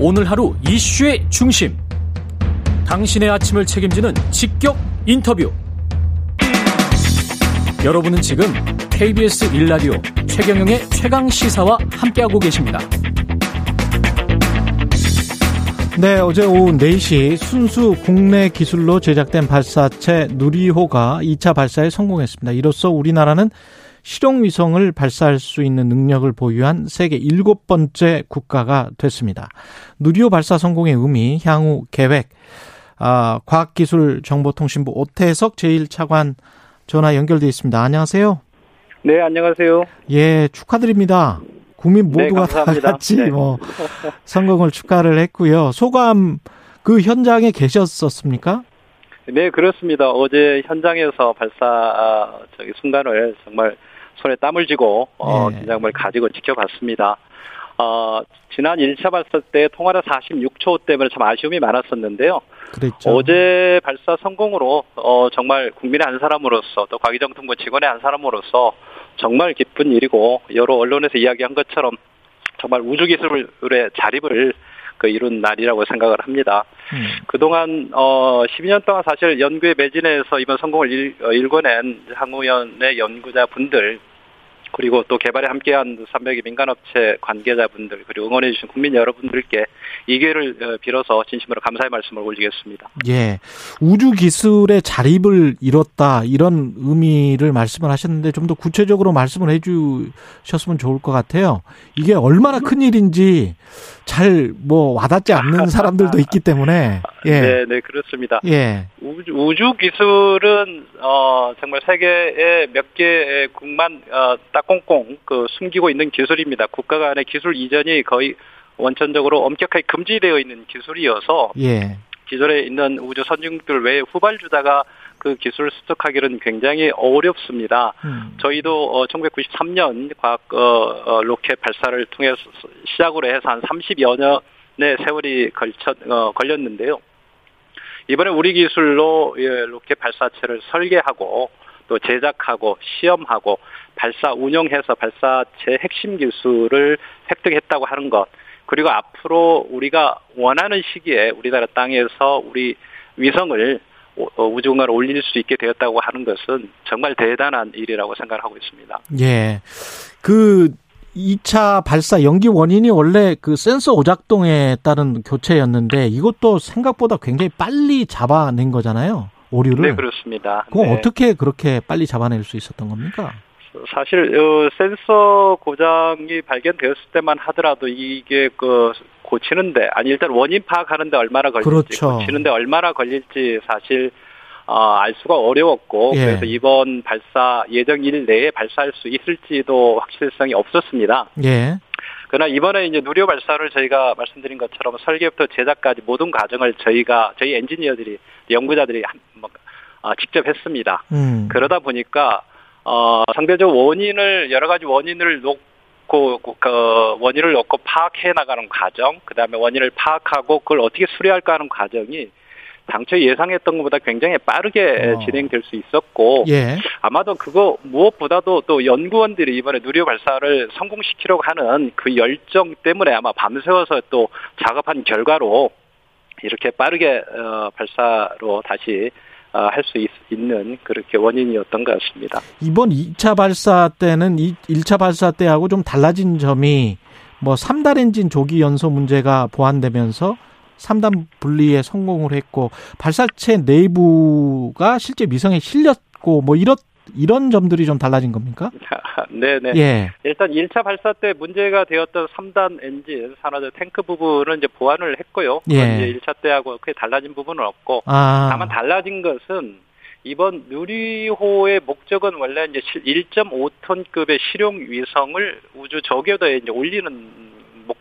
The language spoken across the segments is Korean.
오늘 하루 이슈의 중심. 당신의 아침을 책임지는 직격 인터뷰. 여러분은 지금 KBS 1라디오 최경영의 최강 시사와 함께하고 계십니다. 네, 어제 오후 4시 순수 국내 기술로 제작된 발사체 누리호가 2차 발사에 성공했습니다. 이로써 우리나라는 실용 위성을 발사할 수 있는 능력을 보유한 세계 일곱 번째 국가가 됐습니다. 누리호 발사 성공의 의미, 향후 계획, 아, 과학기술정보통신부 오태석 제1차관 전화 연결돼 있습니다. 안녕하세요. 네, 안녕하세요. 예, 축하드립니다. 국민 네, 모두가 네, 다 같이 네. 뭐 성공을 축하를 했고요. 소감 그 현장에 계셨었습니까? 네, 그렇습니다. 어제 현장에서 발사 아, 저기 순간을 정말 손에 땀을 쥐고 어, 네. 긴장을 가지고 지켜봤습니다. 어, 지난 1차 발사 때 통화라 46초 때문에 참 아쉬움이 많았었는데요. 그랬죠. 어제 발사 성공으로 어, 정말 국민의 한 사람으로서 또 과기정통부 직원의 한 사람으로서 정말 기쁜 일이고 여러 언론에서 이야기한 것처럼 정말 우주기술의 자립을 그 이룬 날이라고 생각을 합니다. 음. 그동안 어 12년 동안 사실 연구에 매진해서 이번 성공을 일, 어, 일궈낸 항우연의 연구자 분들 그리고 또 개발에 함께한 300의 민간업체 관계자분들 그리고 응원해주신 국민 여러분들께 이 기회를 어, 빌어서 진심으로 감사의 말씀을 올리겠습니다. 예, 우주 기술의 자립을 이뤘다 이런 의미를 말씀을 하셨는데 좀 더 구체적으로 말씀을 해주셨으면 좋을 것 같아요. 이게 얼마나 큰 일인지 잘 뭐 와닿지 않는 사람들도 있기 때문에 예, 네, 네 그렇습니다. 예, 우주, 우주 기술은 어 정말 세계에 몇 개의 국만 어, 딱 꽁꽁 그 숨기고 있는 기술입니다. 국가 간의 기술 이전이 거의 원천적으로 엄격하게 금지되어 있는 기술이어서 예. 기존에 있는 우주 선진국들 외에 후발주자가 그 기술을 습득하기는 굉장히 어렵습니다. 음. 저희도 어, 1993년 과학 어, 어, 로켓 발사를 통해서 시작으로 해서 한 30여 년의 세월이 걸쳐, 어, 걸렸는데요. 이번에 우리 기술로 예, 로켓 발사체를 설계하고 또 제작하고 시험하고 발사 운영해서 발사체 핵심 기술을 획득했다고 하는 것 그리고 앞으로 우리가 원하는 시기에 우리나라 땅에서 우리 위성을 어, 우주공간에 올릴 수 있게 되었다고 하는 것은 정말 대단한 일이라고 생각하고 있습니다. 예. 그 2차 발사 연기 원인이 원래 그 센서 오작동에 따른 교체였는데 이것도 생각보다 굉장히 빨리 잡아낸 거잖아요. 오류를. 네, 그렇습니다. 그거 네. 어떻게 그렇게 빨리 잡아낼 수 있었던 겁니까? 사실 어, 센서 고장이 발견되었을 때만 하더라도 이게 그 고치는데 아니 일단 원인 파악하는데 얼마나 걸릴지 그렇죠. 고치는데 얼마나 걸릴지 사실 어, 알 수가 어려웠고 예. 그래서 이번 발사 예정일 내에 발사할 수 있을지도 확실성이 없었습니다. 예. 그러나 이번에 이제 누리호 발사를 저희가 말씀드린 것처럼 설계부터 제작까지 모든 과정을 저희가 저희 엔지니어들이 연구자들이 한, 뭐, 어, 직접 했습니다. 음. 그러다 보니까 어, 상대적 원인을 여러 가지 원인을 놓고 그 원인을 놓고 파악해 나가는 과정, 그다음에 원인을 파악하고 그걸 어떻게 수리할까 하는 과정이 당초 예상했던 것보다 굉장히 빠르게 어. 진행될 수 있었고 예. 아마도 그거 무엇보다도 또 연구원들이 이번에 누리호 발사를 성공시키려고 하는 그 열정 때문에 아마 밤새워서 또 작업한 결과로 이렇게 빠르게 어, 발사로 다시 어, 할수 있는 그렇게 원인이었던 것 같습니다. 이번 2차 발사 때는 1차 발사 때하고 좀 달라진 점이 뭐 3단 엔진 조기 연소 문제가 보완되면서 3단 분리에 성공을 했고 발사체 내부가 실제 미성에 실렸고 뭐 이렇 이런 점들이 좀 달라진 겁니까? 네네. 예. 일단 1차 발사 때 문제가 되었던 3단 엔진, 산화제 탱크 부분은 이제 보완을 했고요. 예. 이제 1차 때하고 크게 달라진 부분은 없고, 아. 다만 달라진 것은 이번 누리호의 목적은 원래 이제 1.5톤급의 실용 위성을 우주 저궤도에 이제 올리는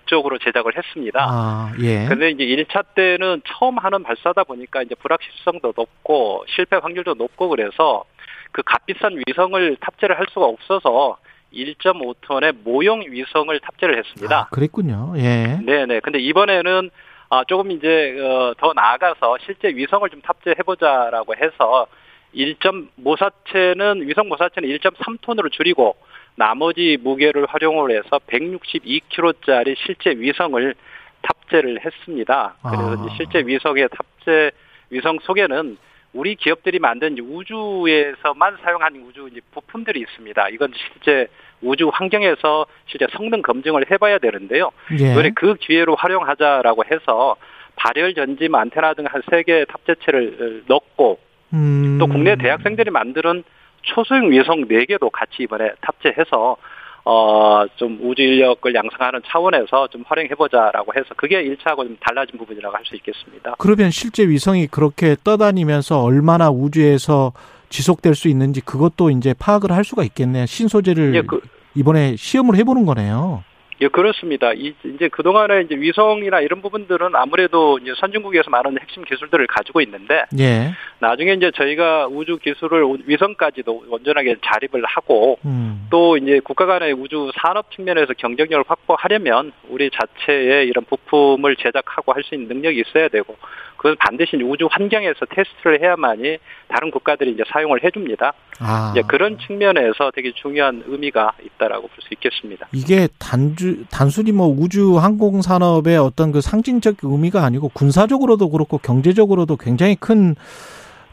목적으로 제작을 했습니다. 아, 예. 근데 이제 1차 때는 처음 하는 발사다 보니까 이제 불확실성도 높고 실패 확률도 높고 그래서 그 값비싼 위성을 탑재를 할 수가 없어서 1.5톤의 모형 위성을 탑재를 했습니다. 아, 그랬군요. 예. 네네. 근데 이번에는 아, 조금 이제 어, 더 나아가서 실제 위성을 좀 탑재해보자라고 해서 1점 모사체는 위성 모사체는 1.3톤으로 줄이고 나머지 무게를 활용을 해서 162kg짜리 실제 위성을 탑재를 했습니다. 그래서 아. 실제 위성의 탑재 위성 속에는 우리 기업들이 만든 우주에서만 사용한 우주 부품들이 있습니다. 이건 실제 우주 환경에서 실제 성능 검증을 해봐야 되는데요. 예. 이번에 그 기회로 활용하자라고 해서 발열 전지 안테나 등 한 세 개의 탑재체를 넣고 음. 또 국내 대학생들이 만드는 초소형 위성 4개도 같이 이번에 탑재해서 어, 좀 우주 인력을 양성하는 차원에서 좀 활용해보자라고 해서 그게 1차하고 좀 달라진 부분이라고 할 수 있겠습니다. 그러면 실제 위성이 그렇게 떠다니면서 얼마나 우주에서 지속될 수 있는지 그것도 이제 파악을 할 수가 있겠네요. 신소재를 예, 그, 이번에 시험을 해보는 거네요. 예, 그렇습니다. 이, 제 그동안에 이제 위성이나 이런 부분들은 아무래도 이제 선진국에서 많은 핵심 기술들을 가지고 있는데, 예. 나중에 이제 저희가 우주 기술을 위성까지도 온전하게 자립을 하고, 음. 또 이제 국가 간의 우주 산업 측면에서 경쟁력을 확보하려면 우리 자체의 이런 부품을 제작하고 할 수 있는 능력이 있어야 되고, 그건 반드시 우주 환경에서 테스트를 해야만이 다른 국가들이 이제 사용을 해줍니다. 아. 이제 그런 측면에서 되게 중요한 의미가 있다라고 볼 수 있겠습니다. 이게 단주 단순히 뭐 우주 항공 산업의 어떤 그 상징적 의미가 아니고 군사적으로도 그렇고 경제적으로도 굉장히 큰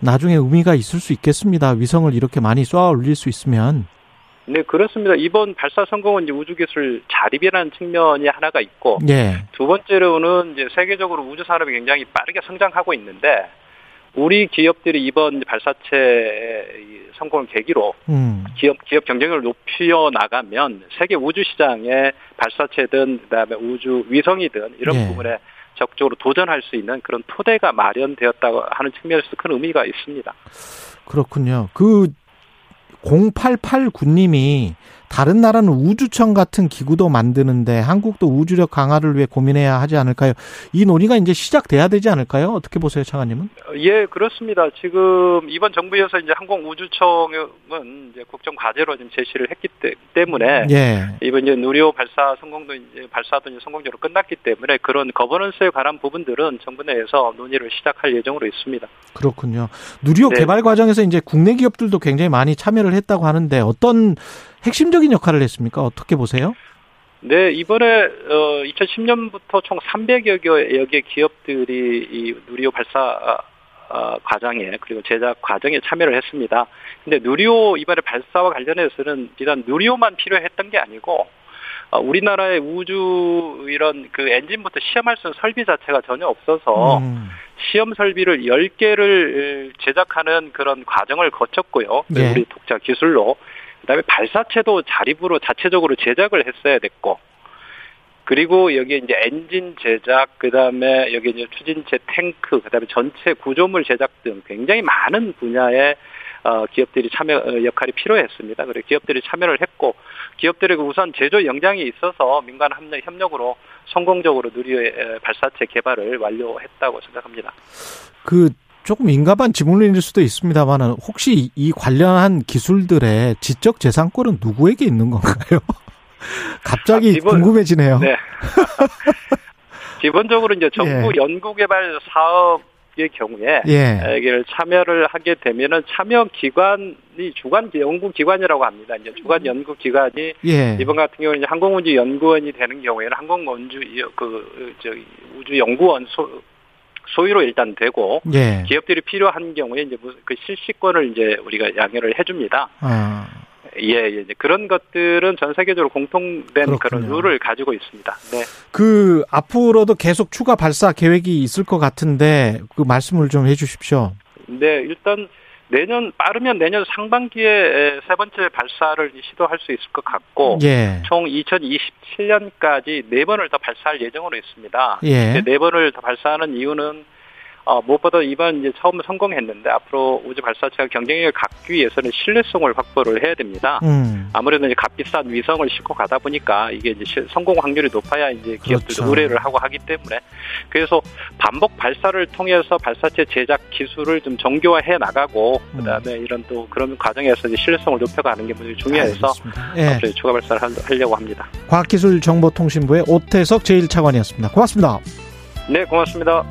나중에 의미가 있을 수 있겠습니다. 위성을 이렇게 많이 쏘아 올릴 수 있으면. 네, 그렇습니다. 이번 발사 성공은 이제 우주기술 자립이라는 측면이 하나가 있고, 네. 두 번째로는 이제 세계적으로 우주 산업이 굉장히 빠르게 성장하고 있는데, 우리 기업들이 이번 발사체 성공을 계기로 음. 기업 기업 경쟁력을 높여 나가면 세계 우주 시장에 발사체든 그다음에 우주 위성이든 이런 네. 부분에 적극적으로 도전할 수 있는 그런 토대가 마련되었다고 하는 측면에서 큰 의미가 있습니다. 그렇군요. 그 0889님이 다른 나라는 우주청 같은 기구도 만드는데 한국도 우주력 강화를 위해 고민해야 하지 않을까요? 이 논의가 이제 시작돼야 되지 않을까요? 어떻게 보세요, 차관님은? 예, 그렇습니다. 지금 이번 정부에서 이제 항공우주청은 이제 국정 과제로 좀 제시를 했기 때문에 예. 이번 이제 누리호 발사 성공도 이제 발사도 이제 성공적으로 끝났기 때문에 그런 거버넌스에 관한 부분들은 정부 내에서 논의를 시작할 예정으로 있습니다. 그렇군요. 누리호 네. 개발 과정에서 이제 국내 기업들도 굉장히 많이 참여를 했다고 하는데 어떤 핵심적인 역할을 했습니까? 어떻게 보세요? 네, 이번에 어 2010년부터 총 300여 개의 기업들이 이 누리호 발사 어, 과정에 그리고 제작 과정에 참여를 했습니다. 근데 누리호 이번에 발사와 관련해서는 비단 누리호만 필요했던 게 아니고 어, 우리나라의 우주 이런 그 엔진부터 시험할 수 있는 설비 자체가 전혀 없어서 음. 시험 설비를 10개를 제작하는 그런 과정을 거쳤고요. 네. 우리 독자 기술로 그다음에 발사체도 자립으로 자체적으로 제작을 했어야 됐고 그리고 여기에 이제 엔진 제작, 그 다음에 여기 이제 추진체 탱크, 그 다음에 전체 구조물 제작 등 굉장히 많은 분야의 어, 기업들이 참여 어, 역할이 필요했습니다. 그리고 기업들이 참여를 했고 기업들에게 우선 제조 역량이 있어서 민간 협력, 협력으로 성공적으로 누리의 발사체 개발을 완료했다고 생각합니다. 그 조금 민감한 질문일 수도 있습니다만 혹시 이 관련한 기술들의 지적 재산권은 누구에게 있는 건가요? 갑자기 아, 기본, 궁금해지네요. 네. 기본적으로 이제 정부 예. 연구개발 사업의 경우에 예. 참여를 하게 되면은 참여 기관이 주관 연구 기관이라고 합니다. 이제 주관 연구 기관이 예. 이번 같은 경우는 이제 항공우주 연구원이 되는 경우에는 항공우주 그저 우주 연구원 소, 소유로 일단 되고 예. 기업들이 필요한 경우에 이제 그 실시권을 이제 우리가 양해를 해줍니다. 아. 예, 예, 그런 것들은 전 세계적으로 공통된 그렇군요. 그런 룰을 가지고 있습니다. 네. 그 앞으로도 계속 추가 발사 계획이 있을 것 같은데 그 말씀을 좀 해주십시오. 네, 일단 내년 빠르면 내년 상반기에 세 번째 발사를 시도할 수 있을 것 같고 예. 총 2027년까지 네 번을 더 발사할 예정으로 있습니다. 예. 네 번을 더 발사하는 이유는 어, 무엇보다 이번 이제 처음 성공했는데 앞으로 우주 발사체가 경쟁력을 갖기 위해서는 신뢰성을 확보를 해야 됩니다. 음. 아무래도 이제 값비싼 위성을 싣고 가다 보니까 이게 이제 성공 확률이 높아야 이제 기업들도 그렇죠. 의뢰를 하고 하기 때문에 그래서 반복 발사를 통해서 발사체 제작 기술을 좀 정교화해 나가고 음. 그다음에 이런 또 그런 과정에서 이제 신뢰성을 높여가는 게 굉장히 중요해서 예. 앞으로 추가 발사를 하려고 합니다. 과학기술정보통신부의 오태석 제1차관이었습니다. 고맙습니다. 네, 고맙습니다.